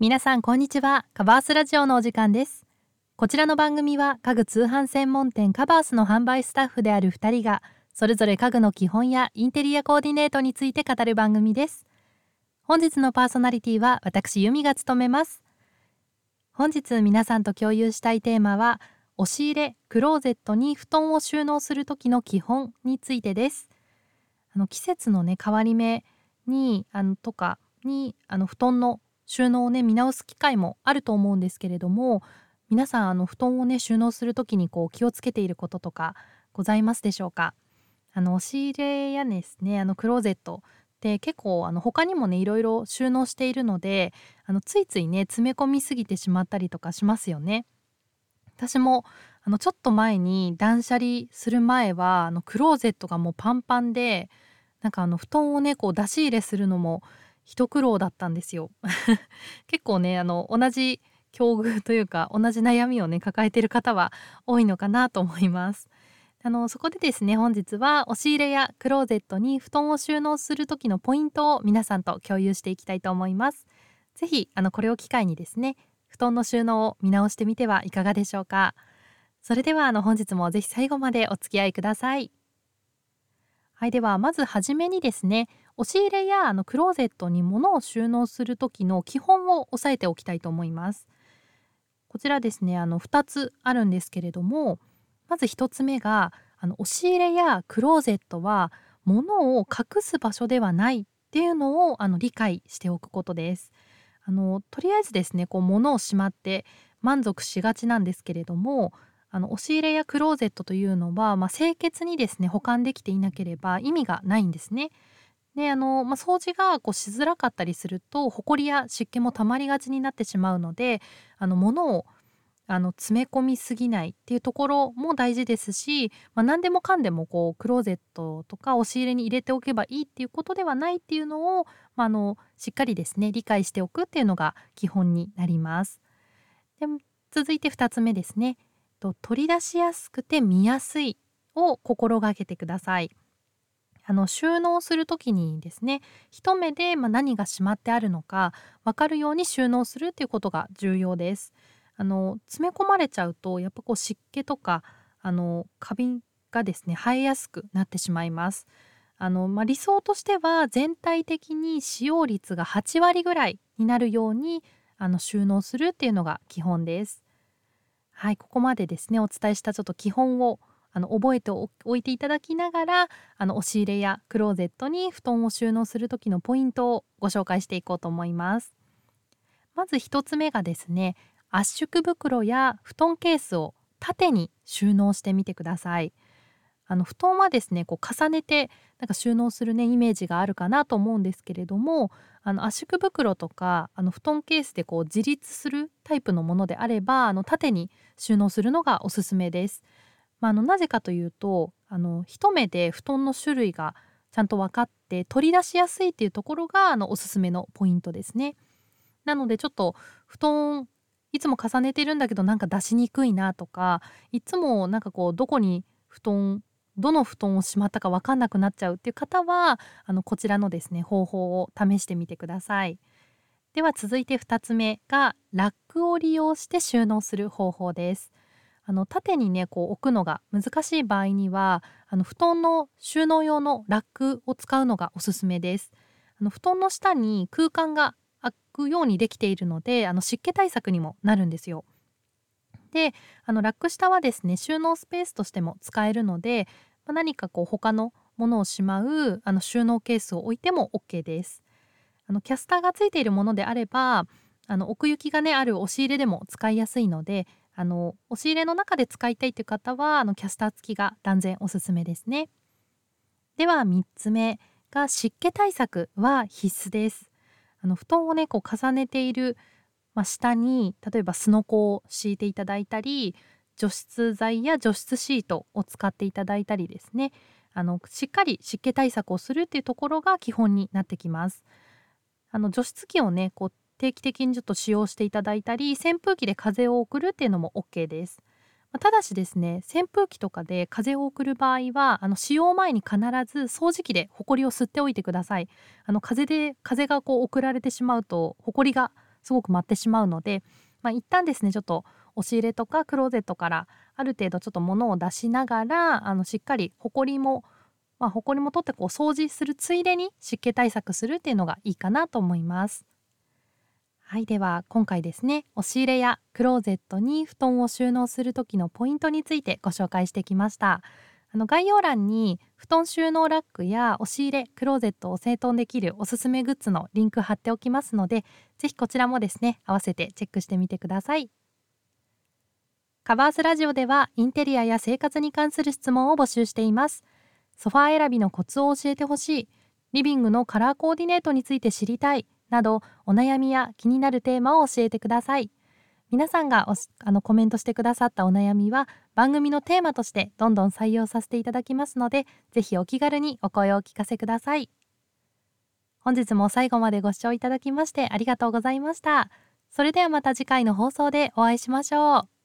皆さんこんにちは。カバースラジオのお時間です。こちらの番組は家具通販専門店カバースの販売スタッフである2人がそれぞれ家具の基本やインテリアコーディネートについて語る番組です。本日のパーソナリティは私由美が務めます。本日皆さんと共有したいテーマは押し入れクローゼットに布団を収納する時の基本についてです。あの季節のね変わり目にあのとかにあの布団の収納をね見直す機会もあると思うんですけれども皆さんあの布団をね収納する時にこう気をつけていることとかございますでしょうか？あの押し入れやですねあのクローゼットって結構あの他にもねいろいろ収納しているのであのついついね詰め込みすぎてしまったりとかしますよね。私もあのちょっと前に断捨離する前はあのクローゼットがもうパンパンでなんかあの布団をねこう出し入れするのも一苦労だったんですよ。結構ねあの同じ境遇というか同じ悩みをね抱えている方は多いのかなと思います。あのそこでですね本日は押し入れやクローゼットに布団を収納する時のポイントを皆さんと共有していきたいと思います。ぜひあのこれを機会にですね布団の収納を見直してみてはいかがでしょうか。それではあの本日もぜひ最後までお付き合いください。はいではまずはじめにですね押し入れやあのクローゼットに物を収納する時の基本を押さえておきたいと思いますこちらですねあの2つあるんですけれどもまず1つ目があの押し入れやクローゼットは物を隠す場所ではないっていうのをあの理解しておくことですあのとりあえずですねこう物をしまって満足しがちなんですけれどもあの押し入れやクローゼットというのは、まあ、清潔にですね保管できていなければ意味がないんですね。であの、まあ、掃除がこうしづらかったりするとほこりや湿気もたまりがちになってしまうのであの物をあの詰め込みすぎないっていうところも大事ですし、まあ、何でもかんでもこうクローゼットとか押し入れに入れておけばいいっていうことではないっていうのを、まあ、あのしっかりですね理解しておくっていうのが基本になります。で続いて2つ目ですね。と取り出しやすくて見やすいを心がけてください。あの収納する時にですね一目でま何がしまってあるのか分かるように収納するっていうことが重要です。あの詰め込まれちゃうとやっぱこう湿気とかあのカビがですね生えやすくなってしまいます。あのまあ、理想としては全体的に使用率が8割ぐらいになるようにあの収納するっていうのが基本です。はいここまでですねお伝えしたちょっと基本をあの覚えておいていただきながらあの押し入れやクローゼットに布団を収納する時のポイントをご紹介していこうと思いますまず1つ目がですね圧縮袋や布団ケースを縦に収納してみてくださいあの布団はですねこう重ねてなんか収納するねイメージがあるかなと思うんですけれどもあの圧縮袋とかあの布団ケースでこう自立するタイプのものであればあの縦に収納するのがおすすめです。まあ、あのなぜかというとあの一目で布団の種類がちゃんと分かって取り出しやすいっていうところがあのおすすめのポイントですね。なのでちょっと布団いつも重ねてるんだけどなんか出しにくいなとかいつもなんかこうどこに布団どの布団をしまったか分かんなくなっちゃうっていう方はあのこちらのですね方法を試してみてください。では続いて2つ目がラックを利用して収納する方法です。あの縦にねこう置くのが難しい場合にはあの布団の収納用のラックを使うのがおすすめです。あの布団の下に空間が空くようにできているのであの湿気対策にもなるんですよ。であのラック下はですね収納スペースとしても使えるのでまあ、何かこう他のものをしまうあの収納ケースを置いても OK です。あのキャスターがついているものであればあの奥行きがねある押し入れでも使いやすいのであの押し入れの中で使いたいという方はあのキャスター付きが断然おすすめですね。では3つ目が湿気対策は必須です。あの布団をねこう重ねている、まあ、下に例えばすのこを敷いていただいたり除湿剤や除湿シートを使っていただいたりですねあのしっかり湿気対策をするっていうところが基本になってきます。あの除湿機をねこう定期的にちょっと使用していただいたり扇風機で風を送るっていうのも OK です。ただしですね扇風機とかで風を送る場合はあの使用前に必ず掃除機でホコリを吸っておいてください。あの風で風がこう送られてしまうとホコリがすごく舞ってしまうので、まあ、一旦ですねちょっと押し入れとかクローゼットからある程度ちょっと物を出しながらあのしっかりほこりもまあ、ほこりも取ってこう掃除するついでに湿気対策するっていうのがいいかなと思います。はいでは今回ですね押し入れやクローゼットに布団を収納する時のポイントについてご紹介してきました。あの概要欄に布団収納ラックや押し入れクローゼットを整頓できるおすすめグッズのリンク貼っておきますのでぜひこちらもですね合わせてチェックしてみてください。カバースラジオではインテリアや生活に関する質問を募集しています。ソファー選びのコツを教えてほしい。リビングのカラーコーディネートについて知りたい。などお悩みや気になるテーマを教えてください。皆さんがあのコメントしてくださったお悩みは番組のテーマとしてどんどん採用させていただきますのでぜひお気軽にお声をお聞かせください。本日も最後までご視聴いただきましてありがとうございました。それではまた次回の放送でお会いしましょう。